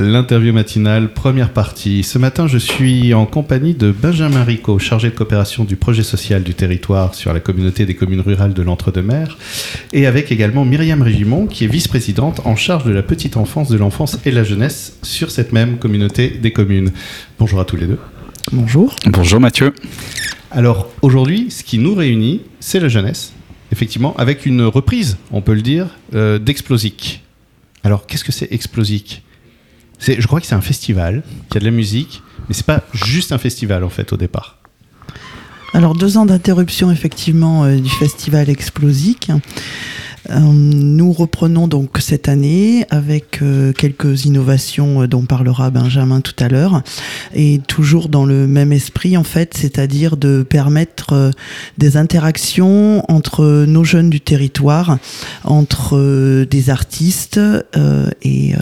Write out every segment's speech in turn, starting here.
L'interview matinale, première partie. Ce matin, je suis en compagnie de Benjamin Rico, chargé de coopération du projet social du territoire sur la communauté des communes rurales de l'Entre-deux-Mers, et avec également Myriam Régimont, qui est vice-présidente en charge de la petite enfance, de l'enfance et la jeunesse sur cette même communauté des communes. Bonjour à tous les deux. Bonjour. Bonjour Mathieu. Alors aujourd'hui, ce qui nous réunit, c'est la jeunesse, effectivement, avec une reprise, on peut le dire, euh, d'Explosic. Alors qu'est-ce que c'est Explosic? Je crois que c'est un festival, qu'il y a de la musique, mais c'est pas juste un festival en fait au départ. Alors deux ans d'interruption effectivement euh, du festival Explosique. Euh, nous reprenons donc cette année avec euh, quelques innovations dont parlera Benjamin tout à l'heure et toujours dans le même esprit en fait, c'est-à-dire de permettre des interactions entre nos jeunes du territoire, entre des artistes et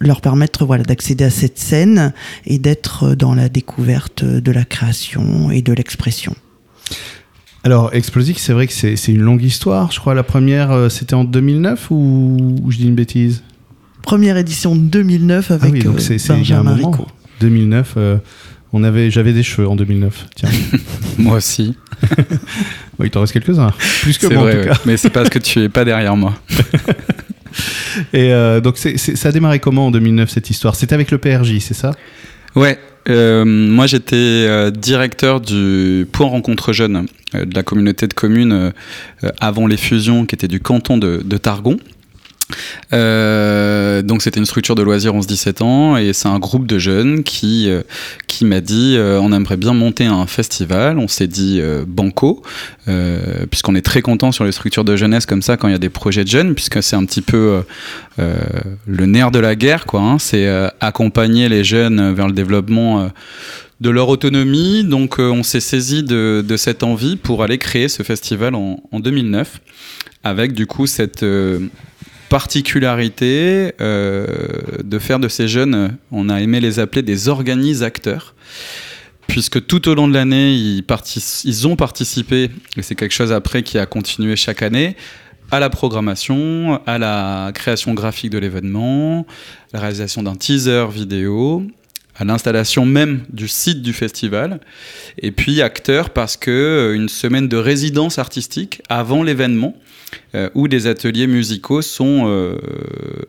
leur permettre voilà, d'accéder à cette scène et d'être dans la découverte de la création et de l'expression. Alors, Explosic, c'est vrai que c'est une longue histoire. Je crois la première, euh, c'était en 2009 ou, je dis une bêtise? Première édition 2009 avec ah oui, donc c'est, euh, Benjamin Rico. 2009, euh, on avait, j'avais des cheveux en 2009. Tiens. moi aussi. il t'en reste quelques-uns. Plus que moi, en tout cas. Mais c'est parce que tu es pas derrière moi. Et euh, donc, ça a démarré comment en 2009 cette histoire? C'était avec le PRJ, c'est ça? Ouais. Euh, moi, j'étais euh, directeur du point rencontre jeune de la communauté de communes avant les fusions, qui était du canton de, de Targon. Euh, donc c'était une structure de loisirs 11-17 ans et c'est un groupe de jeunes qui, euh, qui m'a dit euh, on aimerait bien monter un festival. On s'est dit banco, puisqu'on est très content sur les structures de jeunesse comme ça quand il y a des projets de jeunes, puisque c'est un petit peu le nerf de la guerre, quoi. Hein. c'est accompagner les jeunes vers le développement de leur autonomie. Donc on s'est saisi de, cette envie pour aller créer ce festival en, en 2009 avec du coup cette particularité euh, de faire de ces jeunes, on a aimé les appeler des organisateurs, puisque tout au long de l'année, ils, ils ont participé, et c'est quelque chose après qui a continué chaque année, à la programmation, à la création graphique de l'événement, la réalisation d'un teaser vidéo, à l'installation même du site du festival, et puis acteur parce que euh, une semaine de résidence artistique avant l'événement, euh, où des ateliers musicaux sont euh,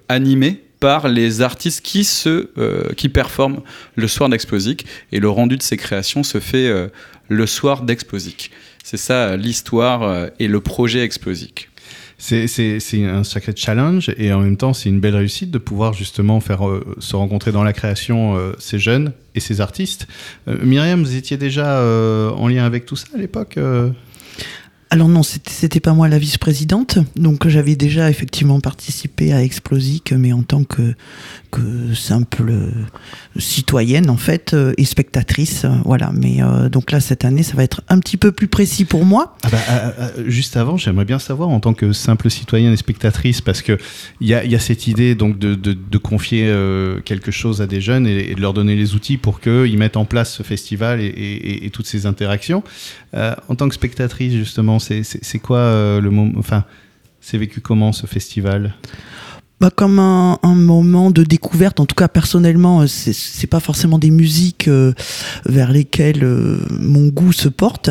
animés par les artistes qui, se, qui performent le soir d'Explosic. Et le rendu de ces créations se fait le soir d'Explosic. C'est ça l'histoire et le projet Explosic. C'est un sacré challenge et en même temps c'est une belle réussite de pouvoir justement faire se rencontrer dans la création ces jeunes et ces artistes. Myriam, vous étiez déjà en lien avec tout ça à l'époque alors non, c'était pas moi la vice-présidente, donc j'avais déjà effectivement participé à Explosic, mais en tant que, simple citoyenne en fait euh, et spectatrice, voilà. Mais euh, donc là cette année, ça va être un petit peu plus précis pour moi. Ah bah, euh, juste avant, j'aimerais bien savoir en tant que simple citoyenne et spectatrice, parce que il y a, cette idée donc de, confier quelque chose à des jeunes et, de leur donner les outils pour qu'ils mettent en place ce festival et, toutes ces interactions. en tant que spectatrice justement c'est quoi euh, le moment Enfin, c'est vécu comment ce festival? Bah, comme un, moment de découverte. En tout cas, personnellement, euh, c'est pas forcément des musiques euh, vers lesquelles mon goût se porte,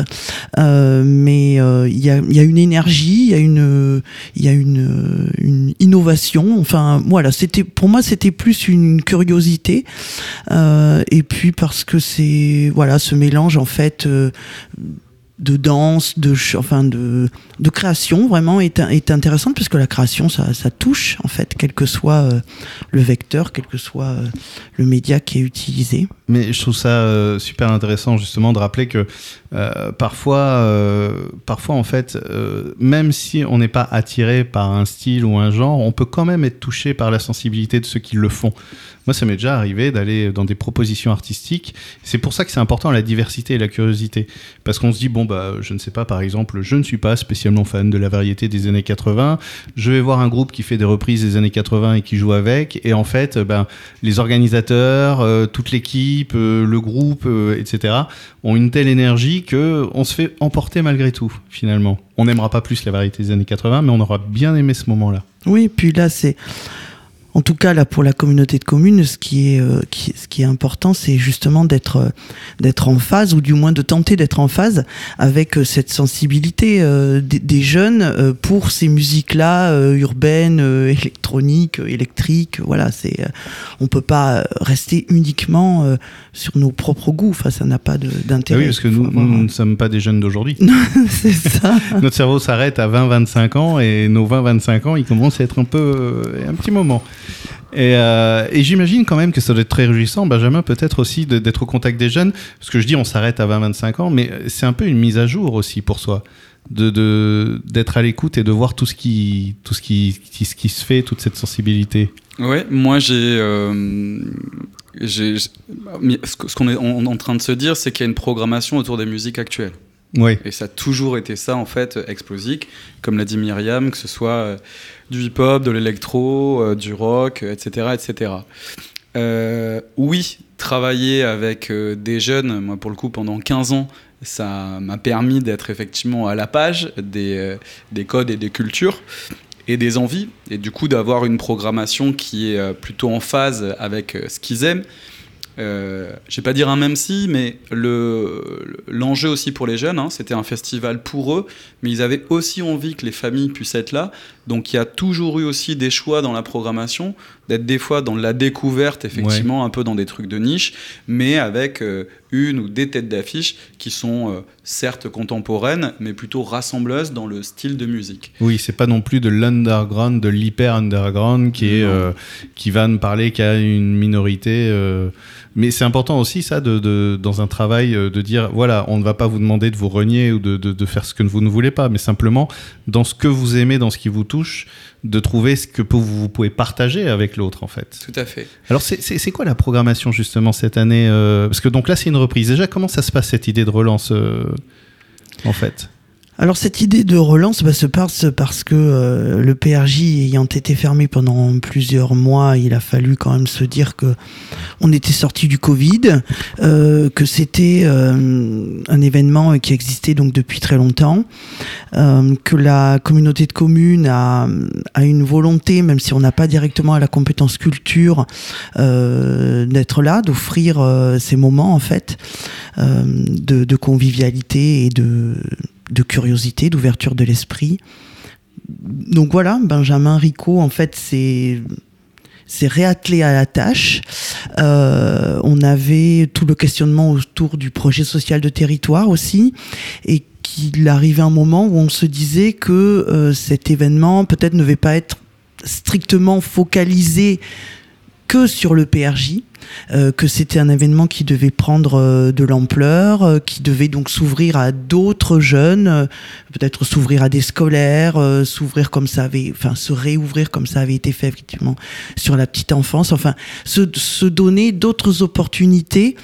mais il y, a, une énergie, il y a une, il y a une, une innovation. Enfin, voilà, c'était pour moi, c'était plus une curiosité, et puis parce que c'est voilà ce mélange en fait de danse, de, enfin de, de création vraiment est, est intéressante puisque la création ça, ça, touche en fait, quel que soit euh, le vecteur, quel que soit euh, le média qui est utilisé. Mais je trouve ça euh, super intéressant justement de rappeler que parfois, parfois en fait, même si on n'est pas attiré par un style ou un genre, on peut quand même être touché par la sensibilité de ceux qui le font. Moi, ça m'est déjà arrivé d'aller dans des propositions artistiques. C'est pour ça que c'est important la diversité et la curiosité. Parce qu'on se dit, bon, bah, je ne sais pas, par exemple, je ne suis pas spécialement fan de la variété des années 80. Je vais voir un groupe qui fait des reprises des années 80 et qui joue avec. Et en fait, ben, les organisateurs, euh, toute l'équipe, euh, le groupe, euh, etc., ont une telle énergie que on se fait emporter malgré tout, finalement. On n'aimera pas plus la variété des années 80, mais on aura bien aimé ce moment-là. Oui, puis là, c'est en tout cas, là, pour la communauté de communes, ce qui est, euh, qui, ce qui est important, c'est justement d'être, euh, d'être en phase, ou du moins de tenter d'être en phase avec euh, cette sensibilité euh, des, des jeunes euh, pour ces musiques-là, euh, urbaines, euh, électroniques, électriques. Voilà, c'est, euh, on peut pas rester uniquement euh, sur nos propres goûts. Enfin, ça n'a pas d'intérêt. oui, parce que nous, avoir nous ne sommes pas des jeunes d'aujourd'hui. c'est ça. Notre cerveau s'arrête à 20-25 ans et nos 20-25 ans, ils commencent à être un peu. euh, un petit moment. Et, euh, et j'imagine quand même que ça doit être très réjouissant, Benjamin, peut-être aussi d'être au contact des jeunes. Parce que je dis on s'arrête à 20-25 ans, mais c'est un peu une mise à jour aussi pour soi. D'être à l'écoute et de voir tout ce qui, se fait, toute cette sensibilité. Ouais, moi j'ai. euh, ce qu'on est en train de se dire, c'est qu'il y a une programmation autour des musiques actuelles. Oui. Et ça a toujours été ça, en fait, explosique. Comme l'a dit Myriam, que ce soit euh, du hip-hop, de l'électro, euh, du rock, euh, etc. etc. Euh, oui, travailler avec euh, des jeunes, moi pour le coup pendant 15 ans, ça m'a permis d'être effectivement à la page des, euh, des codes et des cultures et des envies, et du coup d'avoir une programmation qui est euh, plutôt en phase avec euh, ce qu'ils aiment. Euh, je vais pas dire un même si, mais le l'enjeu aussi pour les jeunes, hein, c'était un festival pour eux, mais ils avaient aussi envie que les familles puissent être là. Donc il y a toujours eu aussi des choix dans la programmation, d'être des fois dans la découverte, effectivement, un peu dans des trucs de niche, mais avec euh, une ou des têtes d'affiche qui sont euh, certes contemporaines, mais plutôt rassembleuses dans le style de musique. Oui, c'est pas non plus de l'underground, de l'hyper underground qui est euh, qui va ne parler qu'à une minorité. mais c'est important aussi ça de, de- dans un travail de dire voilà, on ne va pas vous demander de vous renier ou de, de- de faire ce que vous ne voulez pas, mais simplement dans ce que vous aimez, dans ce qui vous touche, de trouver ce que vous, vous pouvez partager avec l'autre en fait. Tout à fait. Alors c'est- c'est c'est quoi la programmation justement cette année euh, Parce que donc là c'est une reprise. Déjà comment ça se passe cette idée de relance euh, en fait? Alors cette idée de relance bah, se passe parce que euh, le PRJ ayant été fermé pendant plusieurs mois, il a fallu quand même se dire que on était sorti du Covid, euh, que c'était euh, un événement qui existait donc depuis très longtemps, que la communauté de communes a, a une volonté, même si on n'a pas directement la compétence culture, d'être là, d'offrir ces moments en fait de convivialité et de de curiosité, d'ouverture de l'esprit. Donc voilà, Benjamin Rico, en fait, c'est s'est réattelé à la tâche. Euh, on avait tout le questionnement autour du projet social de territoire aussi, et qu'il arrivait un moment où on se disait que euh, cet événement peut-être ne devait pas être strictement focalisé que sur le PRJ, euh, que c'était un événement qui devait prendre euh, de l'ampleur, euh, qui devait donc s'ouvrir à d'autres jeunes, peut-être s'ouvrir à des scolaires, s'ouvrir comme ça avait, enfin se réouvrir comme ça avait été fait effectivement sur la petite enfance, enfin se, donner d'autres opportunités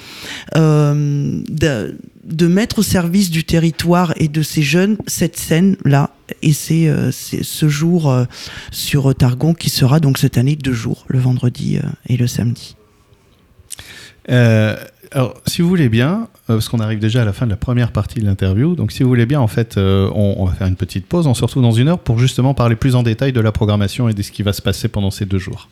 de, de mettre au service du territoire et de ces jeunes cette scène là. Et c'est euh, c'est ce jour euh, sur Targon qui sera donc cette année deux jours, le vendredi euh, et le samedi. Alors, si vous voulez bien, parce qu'on arrive déjà à la fin de la première partie de l'interview, donc si vous voulez bien, en fait, on va faire une petite pause, on se retrouve dans une heure pour justement parler plus en détail de la programmation et de ce qui va se passer pendant ces deux jours.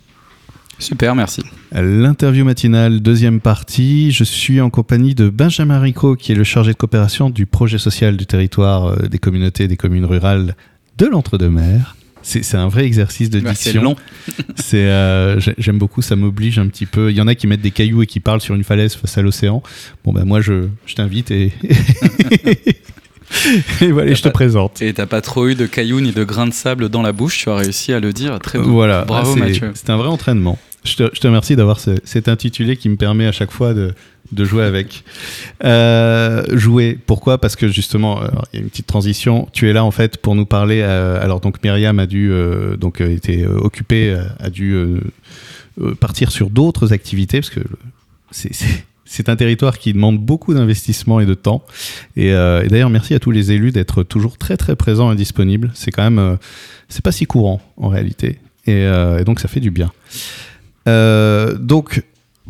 Super, merci. L'interview matinale, deuxième partie. Je suis en compagnie de Benjamin Rico, qui est le chargé de coopération du projet social du territoire euh, des communautés et des communes rurales de l'Entre-deux-Mers. C'est un vrai exercice de diction. long. C'est, euh, j'ai- j'aime beaucoup, ça m'oblige un petit peu. Il y en a qui mettent des cailloux et qui parlent sur une falaise face à l'océan. Bon ben moi je, je t'invite et et voilà, je te pas- présente. Et t'as pas trop eu de cailloux ni de grains de sable dans la bouche, tu as réussi à le dire très bien. Voilà, Bravo c'est- Mathieu. C'est un vrai entraînement. Je te, je te remercie d'avoir ce- cet intitulé qui me permet à chaque fois de, de jouer avec. Euh, jouer, pourquoi? Parce que justement, alors, il y a une petite transition. Tu es là en fait pour nous parler. euh, alors donc Myriam a dû euh, donc euh, était euh, occupée, euh, a dû euh, euh, partir sur d'autres activités parce que c'est- c'est un territoire qui demande beaucoup d'investissement et de temps. Et, euh, et d'ailleurs, merci à tous les élus d'être toujours très très présents et disponibles. C'est quand même, euh, c'est pas si courant en réalité. Et, euh, et donc ça fait du bien. Donc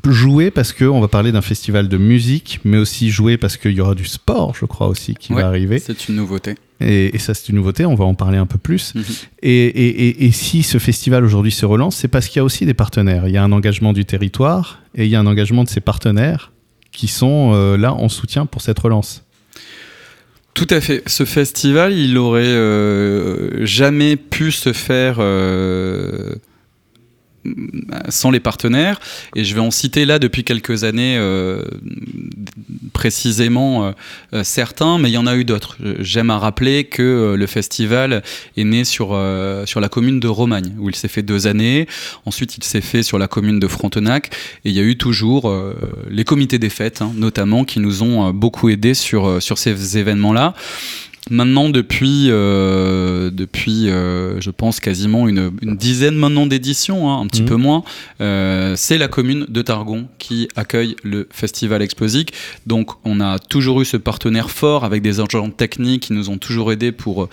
jouer parce qu'on va parler d'un festival de musique, mais aussi jouer parce qu'il y aura du sport, je crois aussi, qui Ouais, va arriver. C'est une nouveauté. Et, et ça, c'est une nouveauté, on va en parler un peu plus. Mhm. Et, et- et- et si ce festival aujourd'hui se relance, c'est parce qu'il y a aussi des partenaires. Il y a un engagement du territoire et il y a un engagement de ses partenaires qui sont euh, là en soutien pour cette relance. Tout à fait. Ce festival, il aurait euh, jamais pu se faire euh, sans les partenaires. Et je vais en citer là depuis quelques années euh, précisément euh, euh, certains, mais il y en a eu d'autres. J'aime à rappeler que le festival est né sur, sur la commune de Romagne, où il s'est fait deux années. Ensuite, il s'est fait sur la commune de Frontenac. Et il y a eu toujours les comités des fêtes, hein, notamment, qui nous ont beaucoup aidés sur, sur ces événements-là. Maintenant, depuis, euh, depuis euh, je pense, quasiment une, une dizaine maintenant d'éditions, hein, un petit Mhm. peu moins, euh, c'est la commune de Targon qui accueille le Festival Explosique. Donc, on a toujours eu ce partenaire fort avec des agents techniques qui nous ont toujours aidés pour,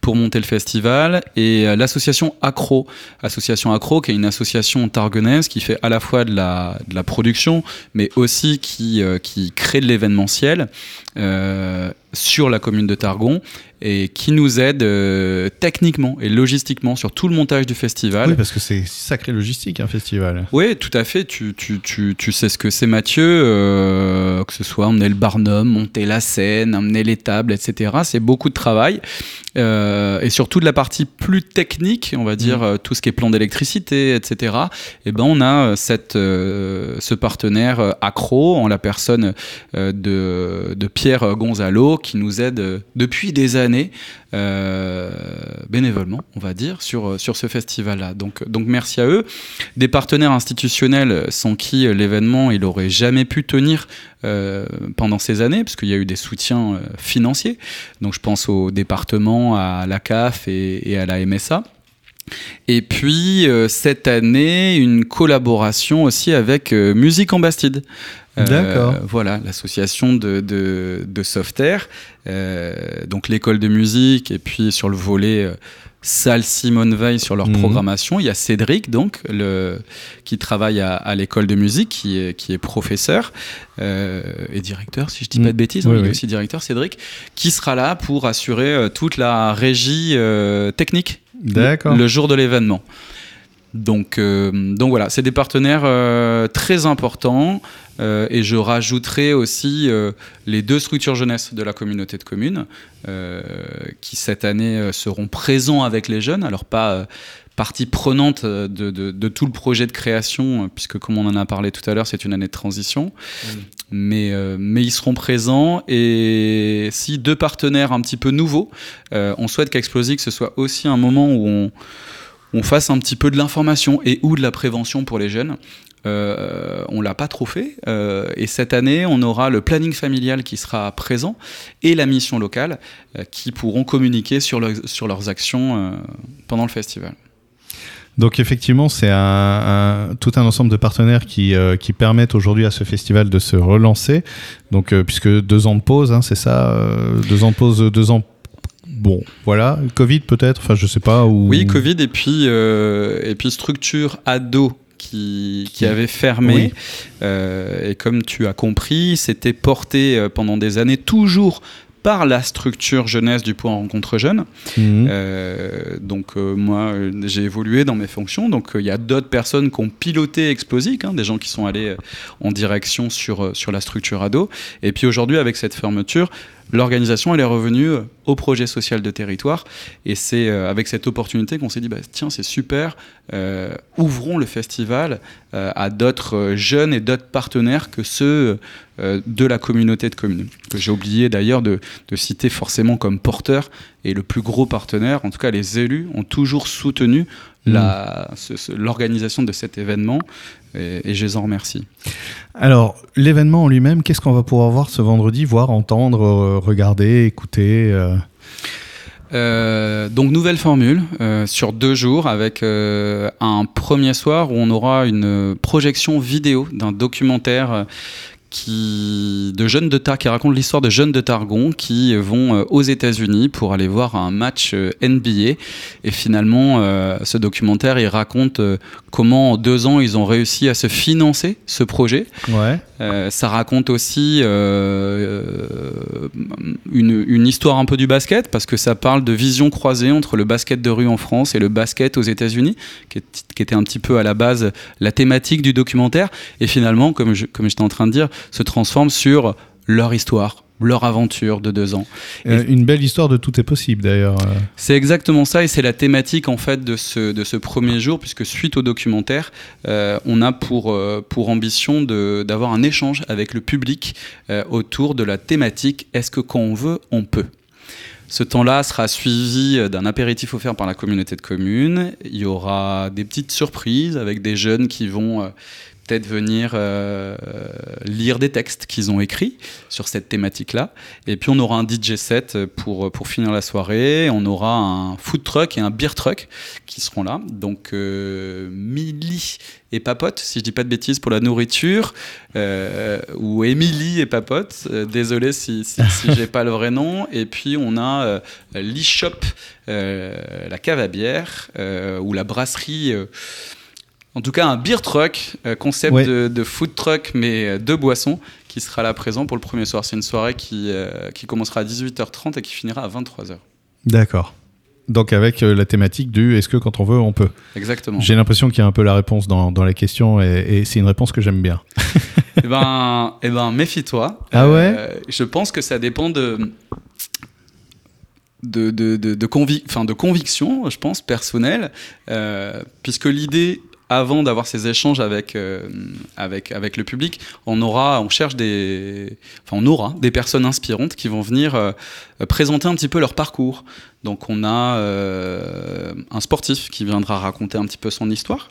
pour monter le festival. Et euh, l'association Accro, association Accro, qui est une association targonaise qui fait à la fois de la, de la production, mais aussi qui, euh, qui crée de l'événementiel euh, sur la commune de Targon et qui nous aide euh, techniquement et logistiquement sur tout le montage du festival. Oui, parce que c'est sacré logistique un festival. Oui, tout à fait. Tu, tu, tu, tu sais ce que c'est, Mathieu. euh, que ce soit emmener le barnum, monter la scène, emmener les tables, etc. C'est beaucoup de travail. Euh, et surtout de la partie plus technique, on va dire euh, tout ce qui est plan d'électricité, etc. Et ben on a cette, ce partenaire accro en la personne de, de Pierre Gonzalo qui nous aide depuis des années euh, bénévolement, on va dire, sur, sur ce festival-là. Donc, donc merci à eux. Des partenaires institutionnels sans qui euh, l'événement il aurait jamais pu tenir euh, pendant ces années, parce qu'il y a eu des soutiens euh, financiers. Donc je pense au département, à la CAF et à la MSA. Et puis euh, cette année, une collaboration aussi avec euh, Musique en Bastide. Euh, D'accord. Voilà, l'association de, de, de Softair, donc l'école de musique, et puis sur le volet salle Simone Veil sur leur Mhm. programmation, il y a Cédric, donc, le, qui travaille à, à l'école de musique, qui est, qui est professeur euh, et directeur, si je dis Mhm. pas de bêtises, hein, Oui, il est aussi directeur, Cédric, qui sera là pour assurer euh, toute la régie euh, technique Le jour de l'événement. Donc, euh, donc voilà, c'est des partenaires euh, très importants. euh, et je rajouterai aussi les deux structures jeunesse de la communauté de communes qui cette année seront présents avec les jeunes. Alors pas partie prenante euh, de, de- de tout le projet de création, euh, puisque comme on en a parlé tout à l'heure, c'est une année de transition. Mais, euh, mais ils seront présents. Et si deux partenaires un petit peu nouveaux, euh, on souhaite qu'Explosic ce soit aussi un moment où on, on fasse un petit peu de l'information et ou de la prévention pour les jeunes. Euh, on l'a pas trop fait euh, et cette année on aura le planning familial qui sera présent et la mission locale euh, qui pourront communiquer sur, leur- sur leurs actions pendant le festival. Donc effectivement, c'est un, un- tout un ensemble de partenaires qui, euh, qui permettent aujourd'hui à ce festival de se relancer. Donc euh, puisque deux ans de pause, hein, c'est ça, euh, deux ans de pause, deux ans. Bon, voilà, Covid peut-être, enfin je sais pas. Ou... Oui, Covid et puis, euh, et puis structure ado qui, qui Qui- avait fermé. Oui. Euh, et comme tu as compris, c'était porté pendant des années toujours par la structure jeunesse du point rencontre jeune. Mhm. Euh, donc euh, moi, j'ai évolué dans mes fonctions. Donc euh, il y a d'autres personnes qui ont piloté Explosic, hein, des gens qui sont allés en direction sur, sur la structure ado. Et puis aujourd'hui, avec cette fermeture, l'organisation elle est revenue au projet social de territoire. Et c'est euh, avec cette opportunité qu'on s'est dit, bah, tiens, c'est super, euh, ouvrons le festival euh, à d'autres jeunes et d'autres partenaires que ceux de la communauté de communes. Que j'ai oublié d'ailleurs de, de citer forcément comme porteur et le plus gros partenaire, en tout cas les élus, ont toujours soutenu Mm. ce- ce- l'organisation de cet événement et, et je les en remercie. Alors, l'événement en lui-même, qu'est-ce qu'on va pouvoir voir ce vendredi, voir, entendre, euh, regarder, écouter euh, Euh, donc nouvelle formule euh, sur deux jours avec euh, un premier soir où on aura une projection vidéo d'un documentaire qui, de jeunes de Tar, qui racontent l'histoire de jeunes de Targon qui vont euh, aux États-Unis pour aller voir un match euh, NBA. Et finalement, euh, ce documentaire, il raconte comment en deux ans ils ont réussi à se financer ce projet. Ouais. ça raconte aussi une, une, histoire un peu du basket parce que ça parle de vision croisée entre le basket de rue en France et le basket aux États-Unis, qui, qui, était un petit peu à la base la thématique du documentaire. Et finalement, comme je, comme j'étais en train de dire, se transforment sur leur histoire, leur aventure de deux ans. Euh, une belle histoire de tout est possible d'ailleurs. C'est exactement ça et c'est la thématique en fait de ce, de ce premier jour puisque suite au documentaire, euh, on a pour, euh, pour ambition d'avoir un échange avec le public autour de la thématique Est-ce que quand on veut, on peut? Ce temps-là sera suivi d'un apéritif offert par la communauté de communes. Il y aura des petites surprises avec des jeunes qui vont peut-être venir euh, lire des textes qu'ils ont écrits sur cette thématique-là. Et puis on aura un DJ set pour, pour finir la soirée. On aura un food truck et un beer truck qui seront là. Donc euh, Milly et Papote, si je dis pas de bêtises pour la nourriture, euh, ou Émilie et Papote. désolé si, si, si j'ai pas le vrai nom. Et puis on a l'e-shop, la cave à bière, ou la brasserie en tout cas un beer truck, euh, concept de, food truck mais euh, de boissons, qui sera là présent pour le premier soir. C'est une soirée qui, euh, qui commencera à 18h30 et qui finira à 23h. D'accord. Donc avec la thématique du est-ce que quand on veut, on peut Exactement. J'ai l'impression qu'il y a un peu la réponse dans, dans la question et, c'est une réponse que j'aime bien. eh ben, eh ben méfie-toi. Ah ouais Je pense que ça dépend de de, de, de, de, de conviction, je pense, personnelle, puisque l'idée avant d'avoir ces échanges avec, euh, avec, avec le public, on aura, on cherche des, enfin, on aura des personnes inspirantes qui vont venir euh, présenter un petit peu leur parcours. Donc, on a euh, un sportif qui viendra raconter un petit peu son histoire,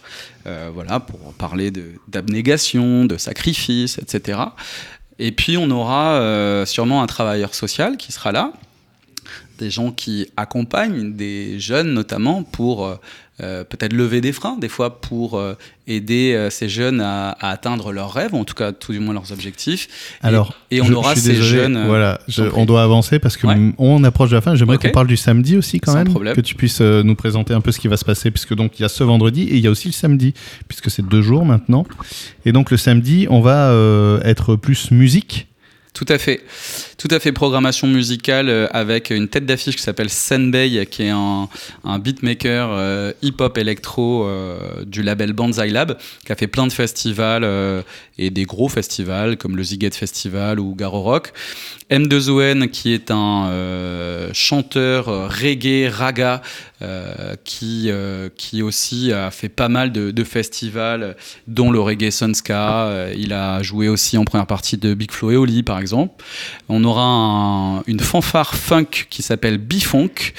voilà, pour parler d'abnégation, de, de, sacrifice, etc. Et puis, on aura sûrement un travailleur social qui sera là, des gens qui accompagnent des jeunes notamment pour euh, peut-être lever des freins, des fois pour euh, aider euh, ces jeunes à, atteindre leurs rêves, en tout cas tout du moins leurs objectifs. Alors, et, on aura ces jeunes. Voilà, on doit avancer parce que on approche de la fin. J'aimerais qu'on parle du samedi aussi quand même, que tu puisses nous présenter un peu ce qui va se passer, puisque donc il y a ce vendredi et il y a aussi le samedi, puisque c'est deux jours maintenant. Et donc le samedi, on va être plus musique. Tout à fait. Tout. Programmation musicale euh, avec une tête d'affiche qui s'appelle Senbei, qui est un, beatmaker euh, hip-hop électro euh, du label Banzai Lab, qui a fait plein de festivals et des gros festivals comme le Ziget Festival ou Garo Rock. M2ON, qui est un chanteur reggae, raga, qui, qui aussi a fait pas mal de, de festivals, dont le Reggae Sunska. il a joué aussi en première partie de Big Flo et Oli, par exemple. On aura une fanfare funk qui s'appelle Bifunk.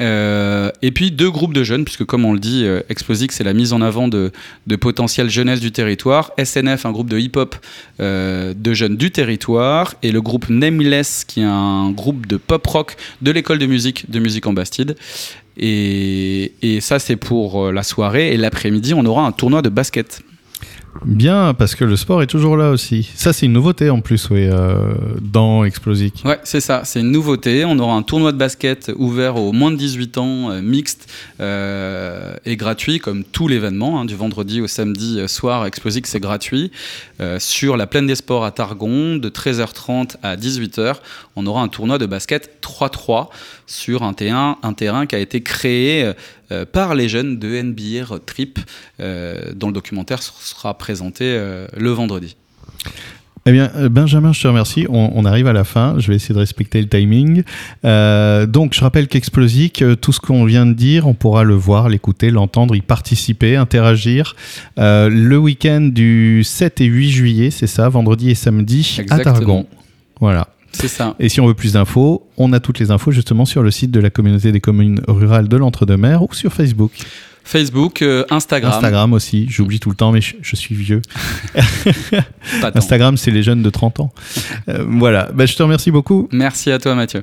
Euh, et puis deux groupes de jeunes, puisque comme on le dit, euh, Explosic, c'est la mise en avant de, de potentielle jeunesse du territoire. SNF, un groupe de hip-hop euh, de jeunes du territoire. Et le groupe Nameless, qui est un groupe de pop-rock de l'école de musique de Musique en Bastide. Et ça, c'est pour la soirée. Et l'après-midi, on aura un tournoi de basket. Bien, parce que le sport est toujours là aussi. Ça, c'est une nouveauté en plus, oui, euh, dans Explosic. Ouais, c'est ça, c'est une nouveauté. On aura un tournoi de basket ouvert aux moins de 18 ans, euh, mixte euh, et gratuit, comme tout l'événement, hein, du vendredi au samedi soir. Explosic, c'est gratuit. sur la plaine des sports à Targon, de 13h30 à 18h, on aura un tournoi de basket 3-3 sur un un terrain qui a été créé euh, par les jeunes de Road Trip, euh, dont le documentaire sera présenté euh, le vendredi. Eh bien, Benjamin, je te remercie. On, arrive à la fin. Je vais essayer de respecter le timing. donc, je rappelle qu'Explosic, tout ce qu'on vient de dire, on pourra le voir, l'écouter, l'entendre, y participer, interagir. le week-end du 7 et 8 juillet, c'est ça, vendredi et samedi à Targon. Voilà. C'est ça. Et si on veut plus d'infos, on a toutes les infos justement sur le site de la communauté des communes rurales de l'Entre-deux-Mers ou sur Facebook. Facebook, euh, Instagram. Instagram aussi, j'oublie tout le temps, mais je, suis vieux. Instagram, c'est les jeunes de 30 ans. Euh, voilà, bah, je te remercie beaucoup. Merci à toi Mathieu.